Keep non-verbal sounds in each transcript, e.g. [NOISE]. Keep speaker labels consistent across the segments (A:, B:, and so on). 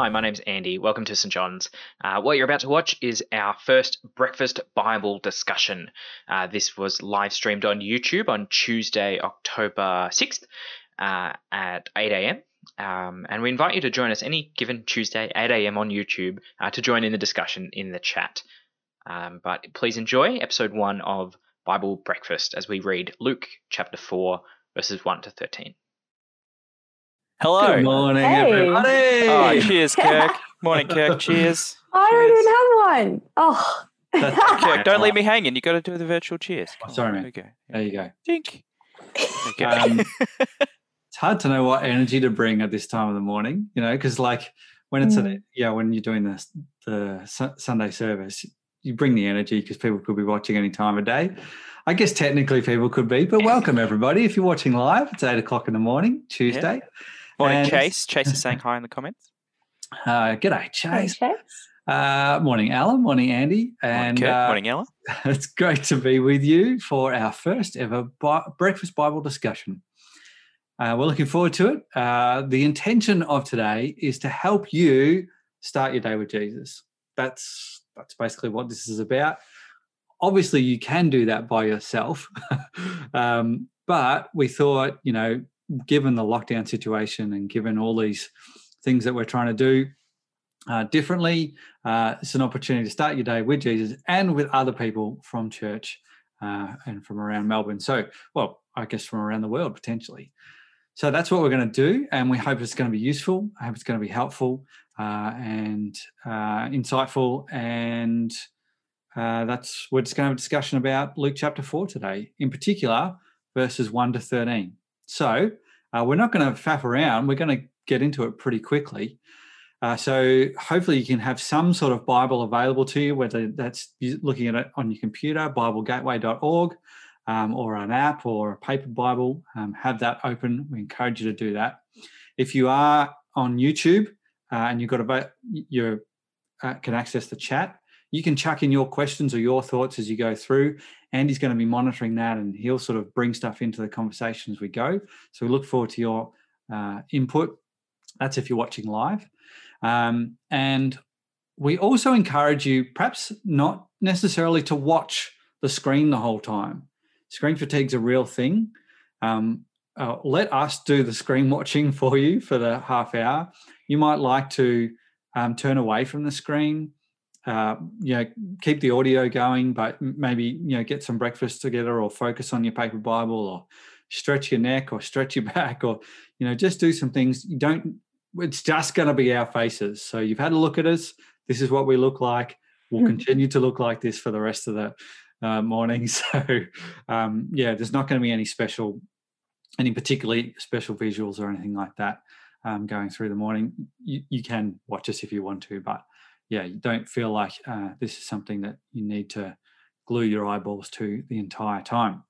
A: Hi, my name's Andy. Welcome to St. John's. Uh, what you're about to watch is our first breakfast Bible discussion. Uh, this was live streamed on YouTube on Tuesday, October 6th uh, at 8 a.m. Um, and we invite you to join us any given Tuesday, 8 a.m. on YouTube, uh, to join in the discussion in the chat. Um, but please enjoy episode one of Bible Breakfast as we read Luke chapter 4, verses 1 to 13.
B: Hello.
C: Good morning,
D: Hey.
C: everybody.
B: Oh, cheers, Kirk. Morning, Kirk. [LAUGHS] Cheers.
D: I don't even have one. Oh.
B: Kirk, don't leave me hanging. You got to do the virtual cheers. Come on,
C: Sorry,
B: there
C: mate.
B: go.
C: There you go.
B: Dink. Okay.
C: Um, [LAUGHS] It's hard to know what energy to bring at this time of the morning, you know, because like when it's a,
D: Mm.
C: yeah, when you're doing the the Su- Sunday service, you bring the energy because people could be watching any time of day. I guess technically people could be, but [LAUGHS] welcome everybody. If you're watching live, it's eight o'clock in the morning, Tuesday.
B: Morning,
C: and-
B: Chase. Chase is saying hi in the comments.
C: Uh, g'day, Chase.
D: Okay.
C: Uh, morning, Alan. Morning, Andy.
B: Morning,
C: And
B: Kirk.
C: uh,
B: Morning, Ella. [LAUGHS]
C: it's great to be with you for our first ever Bi- breakfast Bible discussion. Uh, we're looking forward to it. Uh, the intention of today is to help you start your day with Jesus. That's that's basically what this is about. Obviously, you can do that by yourself, [LAUGHS] um, but we thought, you know, given the lockdown situation and given all these things that we're trying to do uh, differently, uh, it's an opportunity to start your day with Jesus and with other people from church uh, and from around Melbourne. So, well, I guess from around the world potentially. So that's what we're going to do, and we hope it's going to be useful. I hope it's going to be helpful uh, and uh, insightful, and uh, that's we're just going to have a discussion about Luke chapter four today, in particular verses one to thirteen. So uh, we're not going to faff around. We're going to get into it pretty quickly. Uh, so hopefully you can have some sort of Bible available to you, whether that's looking at it on your computer, BibleGateway.org, um, or an app or a paper Bible. Um, have that open. We encourage you to do that. If you are on YouTube uh, and you've got about you uh, can access the chat, you can chuck in your questions or your thoughts as you go through. Andy's going to be monitoring that, and he'll sort of bring stuff into the conversation as we go. So we look forward to your uh, input. That's if you're watching live. Um, and we also encourage you, perhaps not necessarily to watch the screen the whole time. Screen fatigue's a real thing. Um, uh, let us do the screen watching [LAUGHS] for you for the half hour. You might like to um, turn away from the screen. Uh, you know, keep the audio going, but maybe you know get some breakfast together, or focus on your paper Bible, or stretch your neck, or [LAUGHS] stretch your back, or you know just do some things. You don't it's just going to be our faces. So you've had a look at us. This is what we look like. We'll
D: Mhm.
C: continue to look like this for the rest of the uh, morning. [LAUGHS] So um, yeah, there's not going to be any special, any particularly special visuals or anything like that um, going through the morning. You, you can watch us if you want to, but yeah, you don't feel like uh, this is something that you need to glue your eyeballs to the entire time.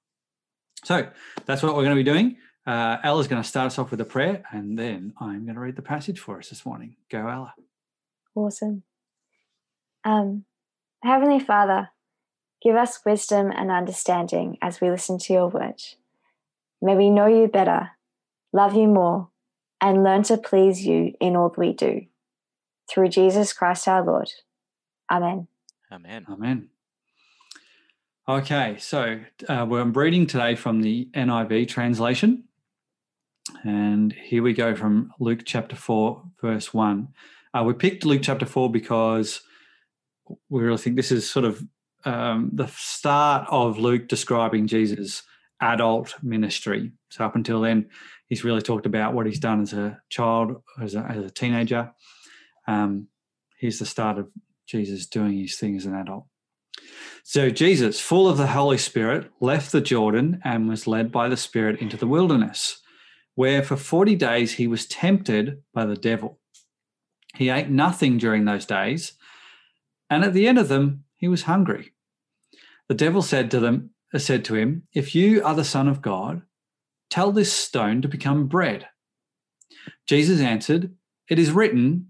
C: So that's what we're going to be doing. Uh, Ella's going to start us off with a prayer, and then I'm going to read the passage for us this morning. Go, Ella.
D: Awesome. Um, Heavenly Father, give us wisdom and understanding as we listen to your word. May we know you better, love you more, and learn to please you in all we do. Through Jesus Christ our Lord. Amen.
B: Amen.
C: Amen. Okay, so uh, we're reading today from the NIV translation. And here we go from Luke chapter 4, verse 1. Uh, we picked Luke chapter 4 because we really think this is sort of um, the start of Luke describing Jesus' adult ministry. So, up until then, he's really talked about what he's done as a child, as a, as a teenager. Um, here's the start of Jesus doing his thing as an adult. So Jesus, full of the Holy Spirit, left the Jordan and was led by the Spirit into the wilderness, where for 40 days he was tempted by the devil. He ate nothing during those days, and at the end of them he was hungry. The devil said to them, said to him, "If you are the son of God, tell this stone to become bread." Jesus answered, "It is written,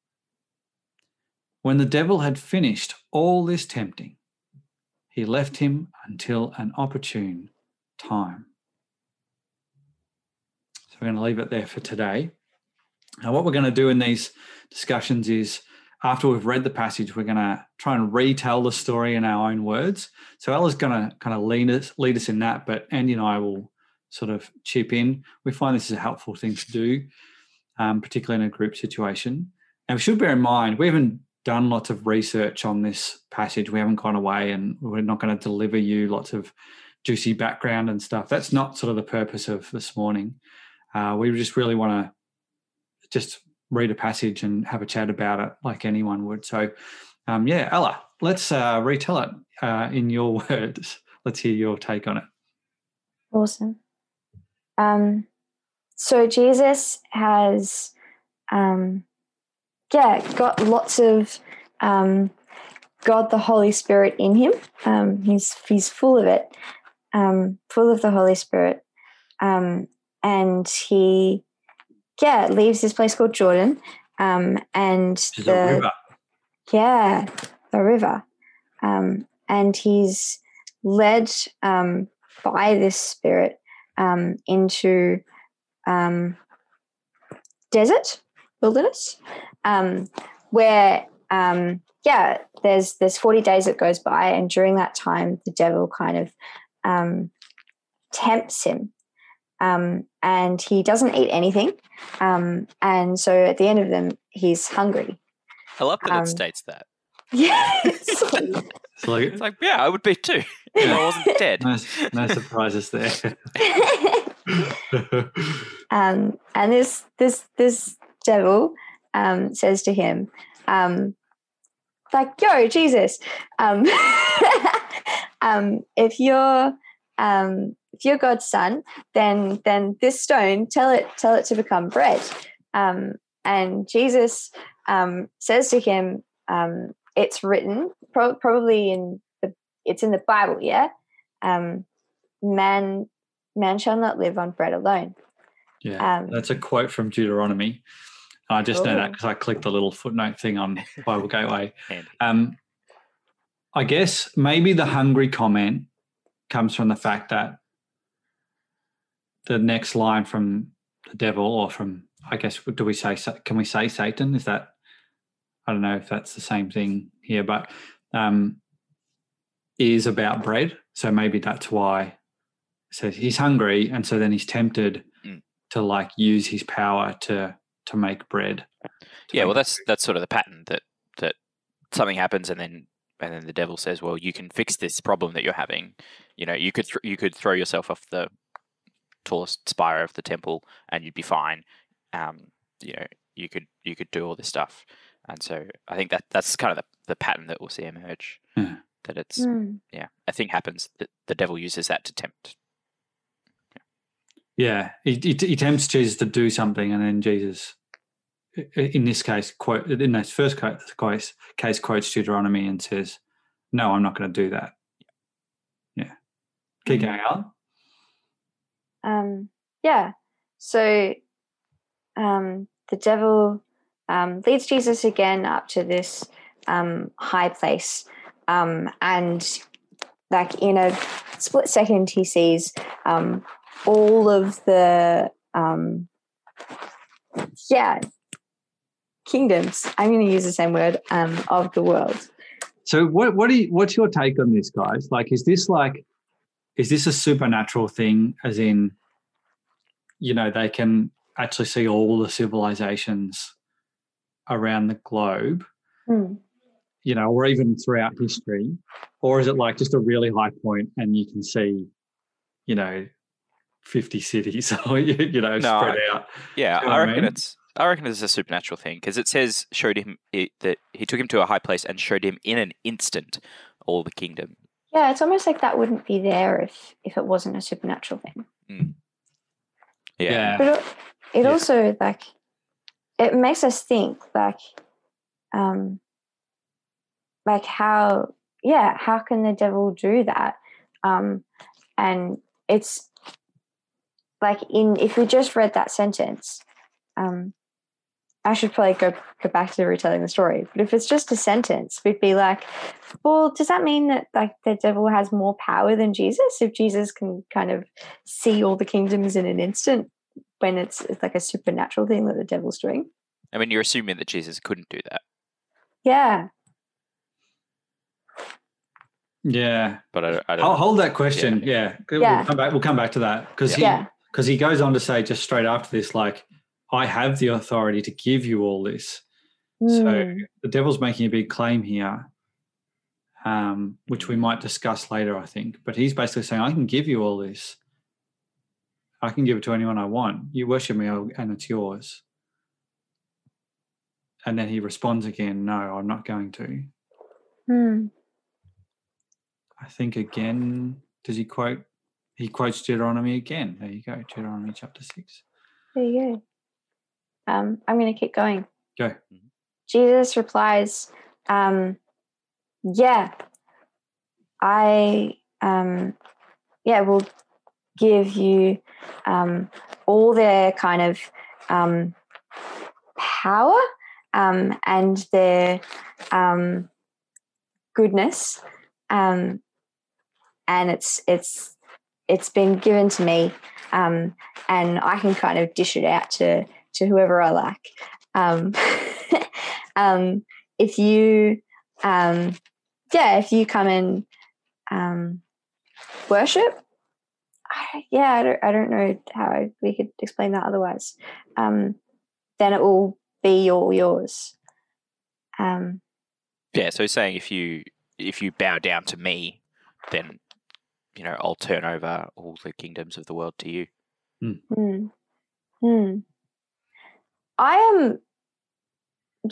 C: When the devil had finished all this tempting, he left him until an opportune time. So we're going to leave it there for today. Now, what we're going to do in these discussions is after we've read the passage, we're going to try and retell the story in our own words. So Ella's going to kind of lead us, lead us in that, but Andy and I will sort of chip in. We find this is a helpful thing to do, um, particularly in a group situation. And we should bear in mind, we haven't done lots of research on this passage. We haven't gone away and we're not going to deliver you lots of juicy background and stuff. That's not sort of the purpose of this morning. Uh, we just really want to just read a passage and have a chat about it like anyone would. So, um, yeah, Ella, let's uh, retell it uh, in your [LAUGHS] words. Let's hear your take on it.
D: Awesome. Um, so Jesus has, um, yeah, got lots of um, God the Holy Spirit in him. Um, he's he's full of it, um, full of the Holy Spirit, um, and he yeah, leaves this place called Jordan, um, and the
C: river.
D: yeah, the river, um, and he's led um, by this spirit um, into um, desert wilderness, um, where um, yeah, there's there's forty days that goes by, and during that time, the devil kind of um, tempts him um, and he doesn't eat anything. Um, and so at the end of them, he's hungry.
B: I love that
D: Um,
B: it states that. [LAUGHS]
D: Yeah.
C: It's [LAUGHS] like
B: It's like, yeah, I would be too. [LAUGHS] if I wasn't dead.
C: no, no surprises there.
D: um, and this this this devil um, says to him, um, like, "Yo, Jesus, um, [LAUGHS] um, if you're um, if you're God's son, then then this stone tell it tell it to become bread." Um, and Jesus um, says to him, um, "It's written, pro- probably in the it's in the Bible, yeah. Um, man man shall not live on bread alone."
C: Yeah, that's a quote from Deuteronomy. I just know that
D: Oh.
C: because I clicked the little footnote thing on [LAUGHS] Bible Gateway. Um, I guess maybe the hungry comment comes from the fact that the next line from the devil, or from I guess, do we say can we say Satan? Is that I don't know if that's the same thing here, but um, is about bread. So maybe that's why it says he's hungry, and so then he's tempted
B: Mm.
C: to like use his power to to make bread. to
B: Yeah,
C: make
B: well, that's that's sort of the pattern that that something happens and then and then the devil says, "Well, you can fix this problem that you're having. You know, you could th- you could throw yourself off the tallest spire of the temple and you'd be fine. Um, you know, you could you could do all this stuff." And so I think that that's kind of the, the pattern that we'll see emerge.
C: Yeah.
B: That it's
D: Hmm.
B: yeah, a thing happens that the devil uses that to tempt.
C: Yeah, he, he, he tempts Jesus to do something, and then Jesus, in this case, quote in this first ca- case, case quotes Deuteronomy and says, "No, I'm not going to do that." Yeah, keep
D: Mhm.
C: going, Alan.
D: Um, yeah. So um, the devil um, leads Jesus again up to this um, high place. Um, and like in a split second, he sees um, all of the, um, yeah, kingdoms. I'm going to use the same word um, of the world.
C: So, what what do you, what's your take on this, guys? Like, is this like, is this a supernatural thing? As in, you know, they can actually see all the civilizations around the globe,
D: Hmm.
C: you know, or even throughout history? Or is it like just a really high point and you can see, you know, 50 cities [LAUGHS] or, you you know,
B: No,
C: spread out?
B: Yeah,
C: See what
B: I
C: I
B: reckon
C: mean?
B: it's. I reckon it's a supernatural thing because it says showed him it, that he took him to a high place and showed him in an instant all the kingdom.
D: Yeah, it's almost like that wouldn't be there if if it wasn't a supernatural thing.
B: Yeah,
D: But it, it
C: Yeah.
D: also like it makes us think like um like how yeah, how can the devil do that? Um and it's like in if we just read that sentence, um I should probably go go back to retelling the story. But if it's just a sentence, we'd be like, well, does that mean that like the devil has more power than Jesus? If Jesus can kind of see all the kingdoms in an instant, when it's, it's like a supernatural thing that the devil's doing.
B: I mean you're assuming that Jesus couldn't do that,
D: Yeah,
C: Yeah.
B: but I, I don't.
C: I'll
B: know.
C: hold that question. Yeah.
D: yeah, We'll
C: come back. We'll come back to that because he
D: yeah,
C: because he goes on to say just straight after this, like, I have the authority to give you all this. So
D: Mm.
C: the devil's making a big claim here, um, which we might discuss later, I think. But he's basically saying, I can give you all this. I can give it to anyone I want. You worship me, and it's yours. And then he responds again, No, I'm not going to.
D: Mm.
C: I think again, does he quote? He quotes Deuteronomy again. There you go, Deuteronomy chapter six.
D: there you go. Um, I'm going to keep going.
C: Go.
D: Jesus replies, um, "Yeah, I um, yeah will give you um, all their kind of um, power um, and their um, goodness, um, and it's it's it's been given to me, um, and I can kind of dish it out to to whoever I like." Um, [LAUGHS] um, if you, um, yeah, if you come and um, worship, I, yeah, I don't, I don't know how we could explain that otherwise. Um, then it will be all yours. Um,
B: Yeah, so saying if you if you bow down to me, then you know I'll turn over all the kingdoms of the world to you.
D: hmm. Hmm. I am.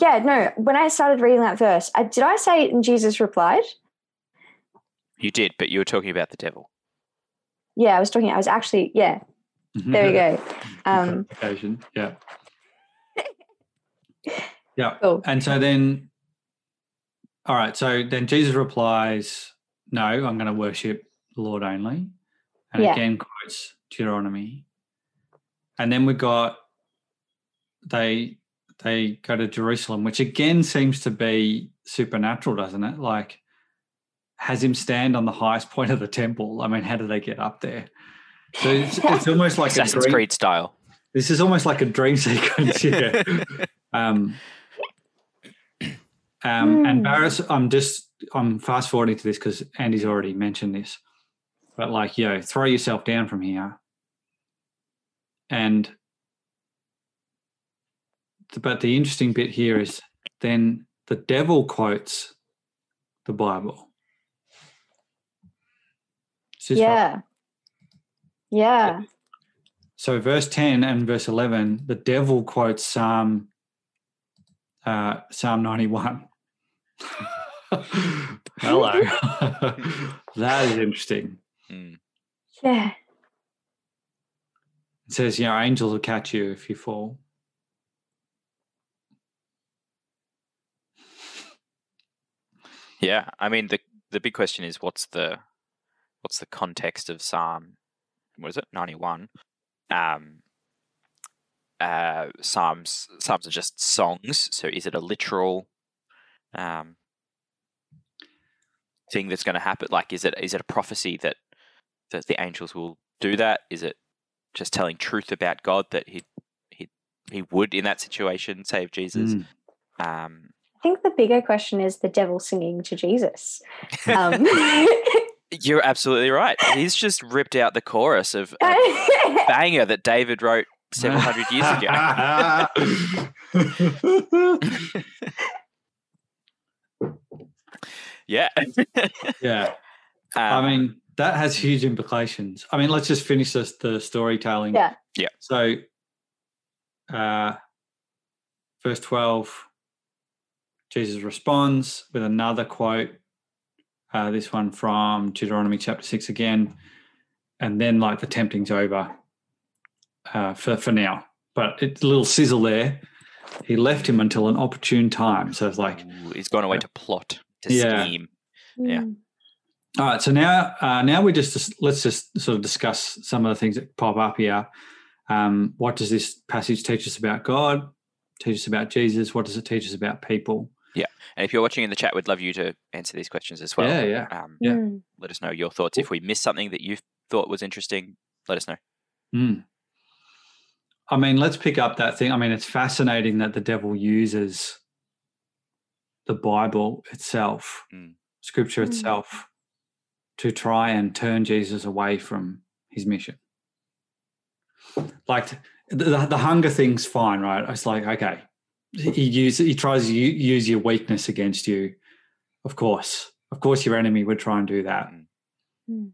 D: Yeah, no. When I started reading that verse, I, did I say it and Jesus replied?
B: You did, but you were talking about the devil.
D: Yeah, I was talking. I was actually. Yeah, there we go. [LAUGHS] Um,
C: Clarification. Yeah. [LAUGHS] Yeah.
D: Cool.
C: And so then, all right. So then Jesus replies, No, I'm going to worship the Lord only. And
D: Yeah.
C: again quotes Deuteronomy. And then we got they they go to Jerusalem, which again seems to be supernatural, doesn't it? Like has him stand on the highest [LAUGHS] point of the temple. I mean, how do they get up there? So it's, it's [LAUGHS] almost like a
B: Assassin's
C: dream.
B: Creed style.
C: This is almost like a dream [LAUGHS] sequence. Yeah. um, um, and
D: Hmm.
C: Barris, I'm just I'm fast forwarding to this because Andy's already mentioned this, but like, yo, throw yourself down from here, and but the interesting bit here is then the devil quotes the Bible. Is this right?
D: yeah, yeah.
C: So verse 10 and verse 11, the devil quotes Psalm uh, Psalm 91. [LAUGHS] Hello. [LAUGHS] that is interesting.
B: Mm.
D: Yeah.
C: It says, you know, angels will catch you if you fall.
B: Yeah, I mean the the big question is what's the what's the context of Psalm what is it ninety one? Um, uh, psalms psalms are just songs, so is it a literal um, thing that's going to happen? Like, is it is it a prophecy that that the angels will do that? Is it just telling truth about God that he he he would in that situation save Jesus?
C: Mm.
B: Um,
D: I think the bigger question is the devil singing to Jesus. Um, [LAUGHS] [LAUGHS]
B: You're absolutely right. He's just ripped out the chorus of a [LAUGHS] banger that David wrote several hundred years ago. yeah.
C: yeah.
B: Um,
C: I mean, that has huge implications. I mean, let's just finish this, the storytelling.
D: Yeah.
B: Yeah.
C: So, uh, verse 12, Jesus responds with another quote. Uh, this one from Deuteronomy chapter 6 again. And then, like, the tempting's over uh, for, for now. But it's a little sizzle there. He left him until an opportune time. So it's like,
B: ooh, he's gone away to plot, to
C: Yeah.
B: scheme. Yeah.
C: All right, so now uh, now we just let's just sort of discuss some of the things that pop up here. Um, what does this passage teach us about God? Teach us about Jesus? What does it teach us about people?
B: Yeah, and if you're watching in the chat, we'd love you to answer these questions as well.
C: yeah, yeah.
B: Um,
C: Yeah.
D: Mm.
B: let us know your thoughts. If we missed something that you thought was interesting, let us know.
C: Mm. I mean, let's pick up that thing. I mean, it's fascinating that the devil uses the Bible itself,
B: Mm.
C: Scripture
D: Mm.
C: itself, to try and turn Jesus away from his mission. Like the, the hunger thing's fine, right? It's like okay, he use he tries to use your weakness against you. Of course, of course, your enemy would try and do that.
D: Mm.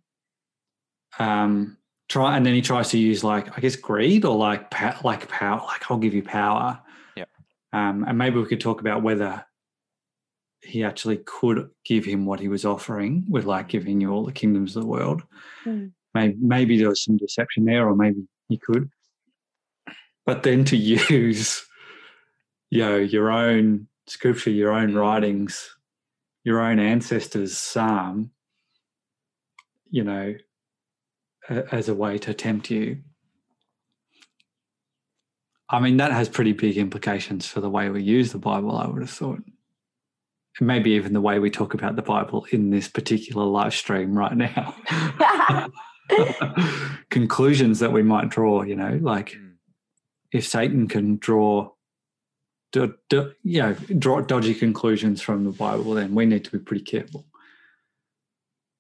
C: Um, try and then he tries to use like I guess greed or like like power, like I'll give you power.
B: Yeah.
C: Um, and maybe we could talk about whether he actually could give him what he was offering with like giving you all the kingdoms of the world.
D: Mm.
C: Maybe, maybe there was some deception there, or maybe he could. But then to [LAUGHS] use, you know, your own scripture, your own
B: Mm.
C: writings, your own ancestors' psalm, you know, as a way to tempt you. I mean, that has pretty big implications for the way we use the Bible, I would have thought. And maybe even the way we talk about the Bible in this particular live stream right now. [LAUGHS] Conclusions that we might draw, you know, like
B: Mm.
C: if Satan can draw, do, do, you know, draw dodgy conclusions from the Bible, then we need to be pretty careful.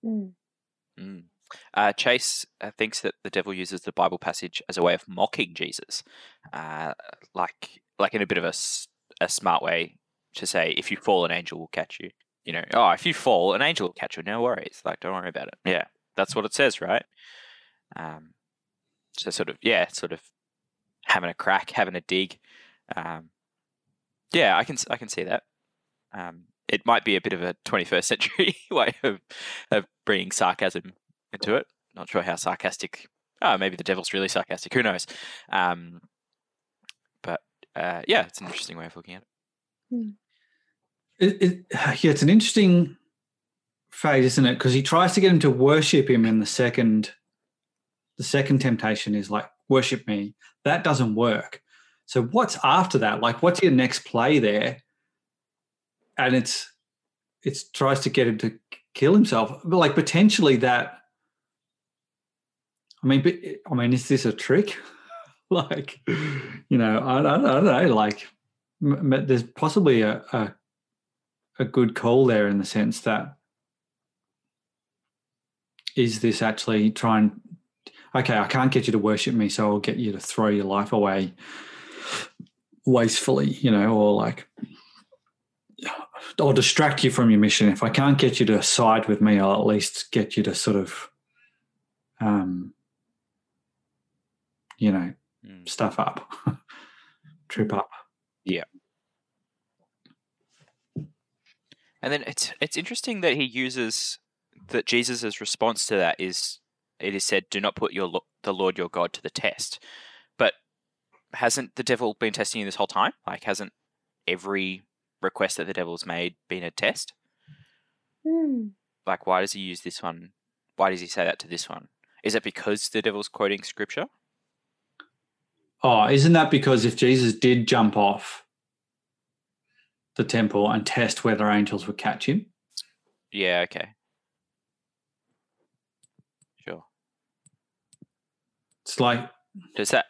D: Mm.
B: Mm. Uh, Chase uh, thinks that the devil uses the Bible passage as a way of mocking Jesus, uh, like like in a bit of a, a smart way to say, if you fall, an angel will catch you. You know, oh, if you fall, an angel will catch you. No worries, like don't worry about it. Yeah, that's what it says, right? Um, so sort of, yeah, sort of having a crack, having a dig. Um, yeah, I can I can see that. Um, it might be a bit of a 21st century [LAUGHS] way of of bringing sarcasm into it. Not sure how sarcastic. Oh, maybe the devil's really sarcastic. Who knows? Um, but uh, yeah, it's an interesting way of looking at it.
C: It, it, [SIGHS] yeah, it's an interesting phase, isn't it? Because he tries to get him to worship him in the second. The second temptation is like worship me. That doesn't work. So what's after that? Like, what's your next play there? And it's it's tries to get him to kill himself. But like potentially that. I mean, but, I mean, is this a trick? [LAUGHS] like, you know, I, I, I don't know. Like, there's possibly a, a a good call there in the sense that is this actually trying okay i can't get you to worship me so i'll get you to throw your life away wastefully you know or like i'll distract you from your mission. If i can't get you to side with me i'll at least get you to sort of um you know
B: Mm.
C: stuff up [LAUGHS] trip up
B: And then it's it's interesting that he uses that Jesus' response to that is it is said, "Do not put your lo- the Lord your God to the test." But hasn't the devil been testing you this whole time? Like, hasn't every request that the devil's made been a test?
D: Mm.
B: Like, why does he use this one? Why does he say that to this one? Is it because the devil's quoting scripture?
C: Oh, isn't that because if Jesus did jump off the temple and test whether angels would catch him?
B: Yeah. Okay. Sure.
C: It's like,
B: Does that?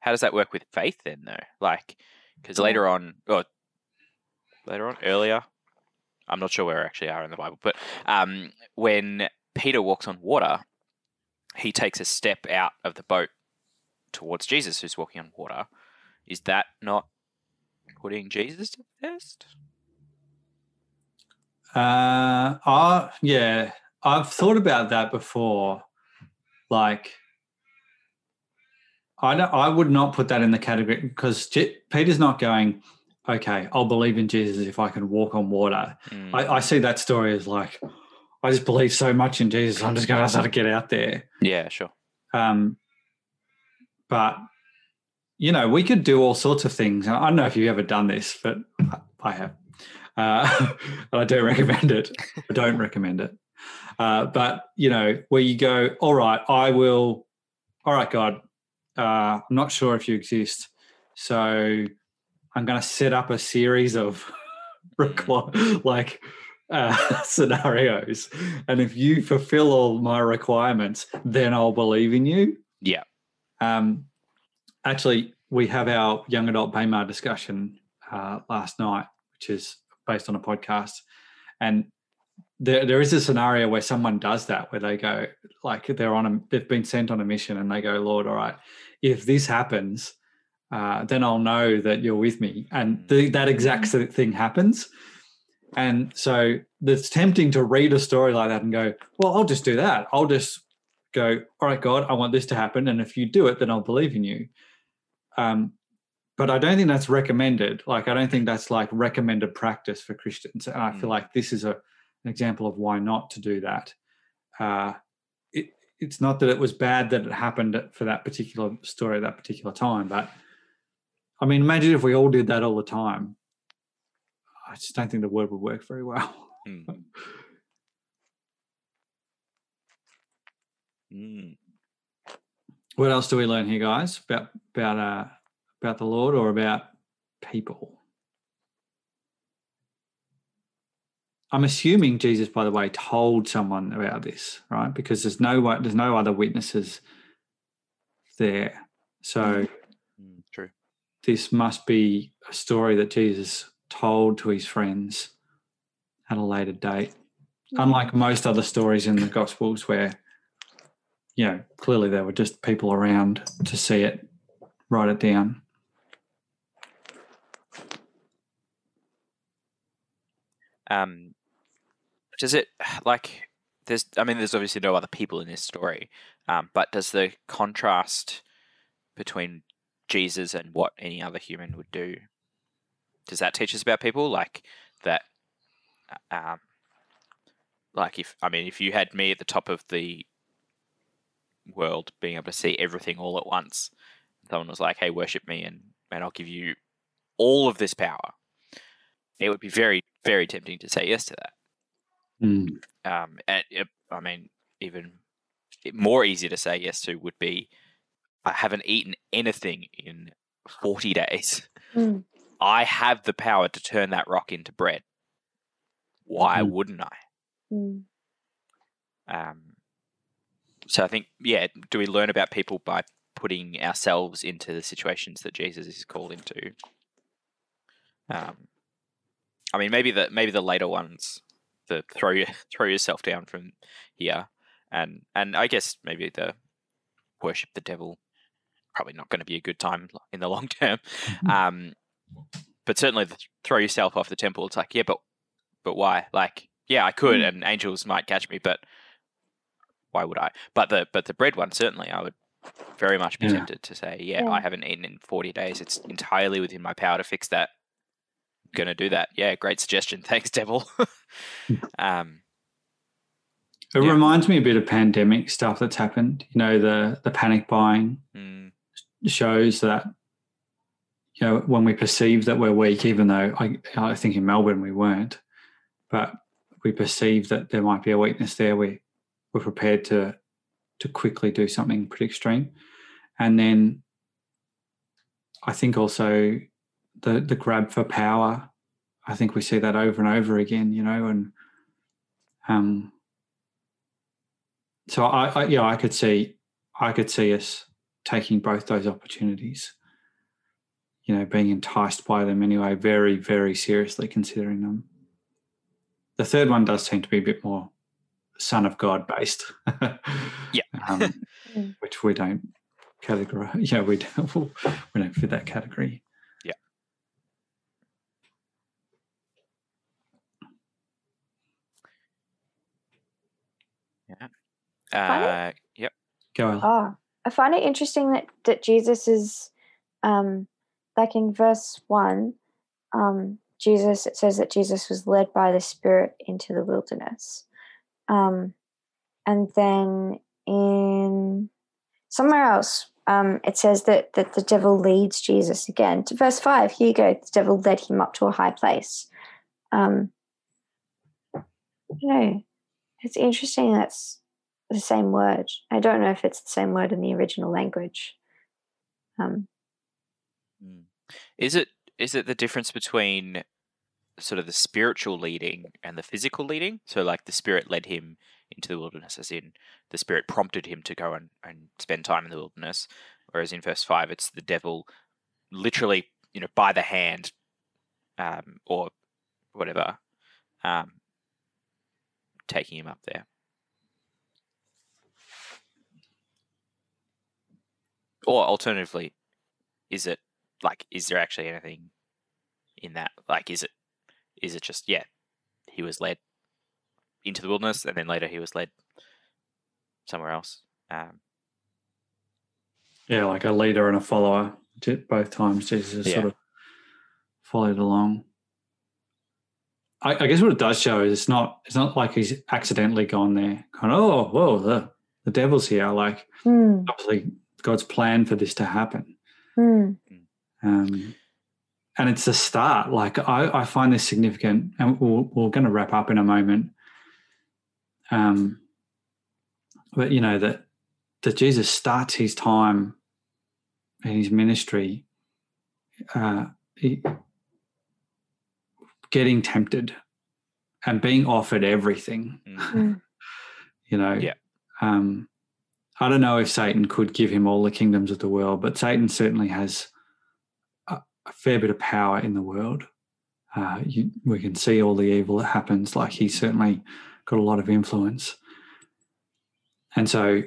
B: How does that work with faith then, though? Like, because later on, or later on, earlier, I'm not sure where we actually are in the Bible, but um, when Peter walks on water, he takes a step out of the boat towards Jesus who's walking on water. Is that not putting Jesus to the test?
C: Uh, I, yeah, I've thought about that before. Like, I don't, I would not put that in the category because J- Peter's not going. Okay, I'll believe in Jesus if I can walk on water.
B: Mm,
C: I, I see that story as like, I just believe so much in Jesus. I'm just going to have to get out there.
B: yeah, sure.
C: Um, but you know, we could do all sorts of things. I don't know if you've ever done this, but I have. Uh, and [LAUGHS] I don't recommend it. I don't recommend it. Uh, but you know, where you go, all right, I will. All right, God, uh, I'm not sure if you exist, so I'm going to set up a series of [LAUGHS] like uh, [LAUGHS] scenarios, and if you fulfill all my requirements, then I'll believe in you.
B: Yeah.
C: Um, actually, we have our young adult BEMA discussion uh, last night, which is based on a podcast, and there there is a scenario where someone does that, where they go like they're on a they've been sent on a mission, and they go, Lord, all right, if this happens, uh, then I'll know that you're with me, and the, that exact thing happens. And so it's tempting to read a story like that and go, well, I'll just do that. I'll just go, all right, God, I want this to happen. And if you do it, then I'll believe in you. Um, but I don't think that's recommended. Like, I don't think that's like recommended practice for Christians. And I feel
B: Mm.
C: like this is a, an example of why not to do that. Uh, it, it's not that it was bad that it happened for that particular story at that particular time, but I mean, imagine if we all did that all the time. I just don't think the word would work very well.
B: Mm. [LAUGHS] Mm.
C: What else do we learn here, guys? About about uh, about the Lord or about people? I'm assuming Jesus, by the way, told someone about this, right? Because there's no there's no other witnesses there, so
B: Mm, True.
C: this must be a story that Jesus told to his friends at a later date. Unlike most other stories in the Gospels, where you know clearly there were just people around to see it, write it down.
B: Um, does it like there's? I mean, there's obviously no other people in this story, um, but does the contrast between Jesus and what any other human would do? Does that teach us about people like that? Um, like if I mean, if you had me at the top of the world, being able to see everything all at once, someone was like, "Hey, worship me, and and I'll give you all of this power." It would be very, very tempting to say yes to that um, and it, I mean, even more easy to say yes to would be, I haven't eaten anything in 40 days.
D: Mm.
B: I have the power to turn that rock into bread. Why
C: Mm.
B: wouldn't I?
D: Mm.
B: Um, so I think, yeah, do we learn about people by putting ourselves into the situations that Jesus is called into? Um, I mean, maybe the maybe the later ones, the throw your [LAUGHS] throw yourself down from here, and and I guess maybe the worship the devil, probably not going to be a good time [LAUGHS] in the long term. Um, but certainly the throw yourself off the temple. It's like, yeah, but but why? Like, yeah, I could,
D: Mm.
B: and angels might catch me, but why would I? But the but the bread one certainly, I would very much be
C: Yeah.
B: tempted to say, yeah,
D: Yeah.
B: I haven't eaten in forty days. It's entirely within my power to fix that. Gonna do that. Yeah, great suggestion. [LAUGHS] Thanks, devil. [LAUGHS] um,
C: It
B: Yeah.
C: reminds me a bit of pandemic stuff that's happened. You know, the the panic buying
B: mm,
C: shows that you know when we perceive that we're weak, even though I I think in Melbourne we weren't, but we perceive that there might be a weakness there. We we're prepared to to quickly do something pretty extreme, and then I think also the the grab for power. I think we see that over and over again. You know, and um. So I, I yeah I could see I could see us taking both those opportunities. You know, being enticed by them anyway, very, very seriously considering them. The third one does seem to be a bit more Son of God based.
B: Yeah. [LAUGHS]
C: um,
D: Mm.
C: which we don't categorize. [LAUGHS] Yeah, we don't, [LAUGHS] we don't fit that category.
B: Yeah. Yeah. Uh, yep.
C: Go. Ella.
D: Oh, I find it interesting that that Jesus is, um, like in verse one, um, Jesus. It says that Jesus was led by the Spirit into the wilderness, um, and then in somewhere else, um, it says that that the devil leads Jesus again. To verse five, here you go. The devil led him up to a high place. Um, know, it's interesting. That's the same word. I don't know if it's the same word in the original language. Um,
B: Mm. Is it is it the difference between sort of the spiritual leading and the physical leading? So like the spirit led him into the wilderness, as in the spirit prompted him to go and, and spend time in the wilderness. Whereas in verse five it's the devil literally, you know, by the hand um, or whatever, um, taking him up there. Or alternatively, is it like is there actually anything in that? Like is it is it just yeah, he was led into the wilderness and then later he was led somewhere else. Um,
C: Yeah, like a leader and a follower. Both times Jesus
B: Yeah.
C: sort of followed along. I, I guess what it does show is it's not it's not like he's accidentally gone there. Kind of, oh, whoa, the the devil's here. Like
D: hmm,
C: obviously God's plan for this to happen.
D: hmm,
C: Um, and it's a start. Like I, I find this significant, and we're, we're going to wrap up in a moment. Um, but you know that that Jesus starts his time in his ministry, uh, he, getting tempted and being offered everything.
B: mm,
D: hmm, [LAUGHS]
C: You know,
B: Yeah.
C: Um, I don't know if Satan could give him all the kingdoms of the world, but Satan certainly has a, fair bit of power in the world. Uh, you, we can see all the evil that happens. Like he's certainly got a lot of influence, and so,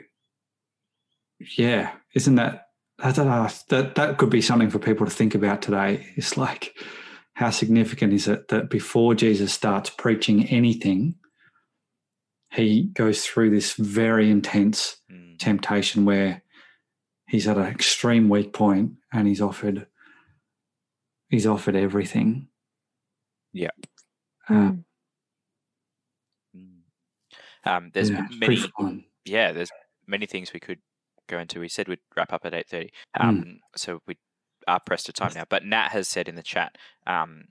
C: yeah, isn't that I don't that that could be something for people to think about today. It's like how significant is it that before Jesus starts preaching anything, he goes through this very intense
B: mm,
C: temptation where he's at an extreme weak point and he's offered he's offered everything.
B: Yeah.
C: Uh,
D: hmm.
B: mm. Um, there's
C: yeah,
B: many yeah, there's many things we could go into. We said we'd wrap up at eight thirty,
C: Mm.
B: um, so we are pressed for time now. But Nat has said in the chat, um,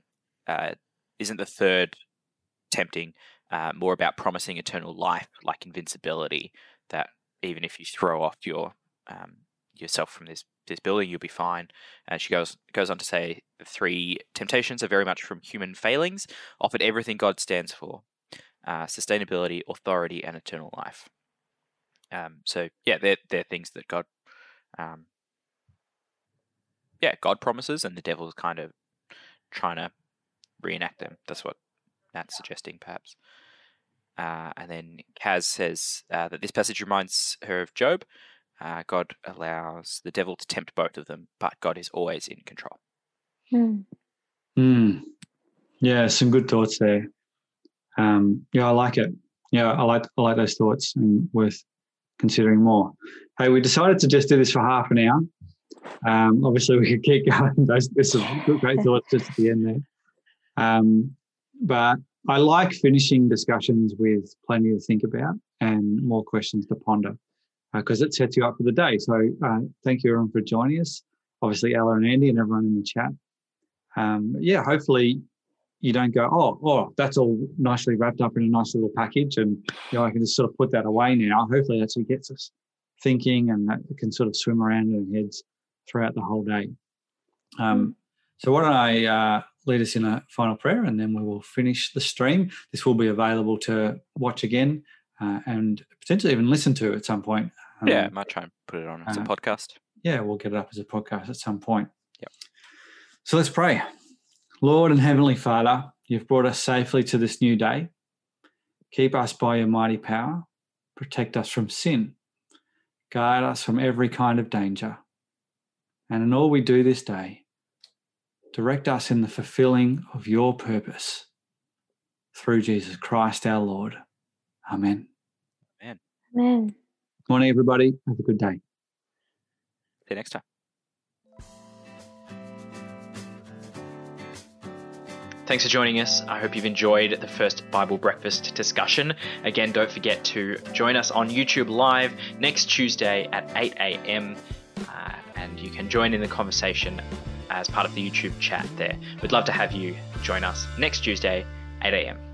B: uh, isn't the third tempting uh, more about promising eternal life, like invincibility? That even if you throw off your um, yourself from this this building, you'll be fine. And she goes goes on to say the three temptations are very much from human failings, offered everything God stands for. Uh, sustainability, authority, and eternal life. Um, so yeah, they're they're things that God, um, yeah, God promises, and the devil's kind of trying to reenact them. That's what Nat's suggesting, perhaps. Uh, and then Kaz says uh, that this passage reminds her of Job. Uh, God allows the devil to tempt both of them, but God is always in control.
D: Hmm.
C: Mm. Yeah, some good thoughts there. Um, yeah, I like it. Yeah, I like I like those thoughts and worth considering more. Hey, we decided to just do this for half an hour. Um, obviously, we could keep [LAUGHS] going. Those, there's some great [LAUGHS] thoughts just at the end there. Um, but I like finishing discussions with plenty to think about and more questions to ponder because it sets you up for the day. So uh, thank you everyone for joining us. Obviously, Ella and Andy and everyone in the chat. Um, yeah, hopefully you don't go, oh, oh, that's all nicely wrapped up in a nice little package, and you know I can just sort of put that away now. Hopefully, that's what gets us thinking, and that can sort of swim around in our heads throughout the whole day. Um, so why don't I uh, lead us in a final prayer, and then we will finish the stream. This will be available to watch again uh, and potentially even listen to at some point. Um,
B: yeah, I might try and put it on as a
C: uh,
B: podcast.
C: yeah, we'll get it up as a podcast at some point.
B: Yep.
C: So let's pray. Lord and Heavenly Father, you've brought us safely to this new day. Keep us by your mighty power. Protect us from sin. Guard us from every kind of danger. And in all we do this day, direct us in the fulfilling of your purpose through Jesus Christ our Lord. Amen. Amen.
D: Amen.
C: Morning, everybody. Have a good day.
E: See you next time.
B: Thanks for joining us. I hope you've enjoyed the first Bible breakfast discussion. Again, don't forget to join us on YouTube Live next Tuesday at 8 a.m. Uh, and you can join in the conversation as part of the YouTube chat there. We'd love to have you join us next Tuesday, 8 a.m.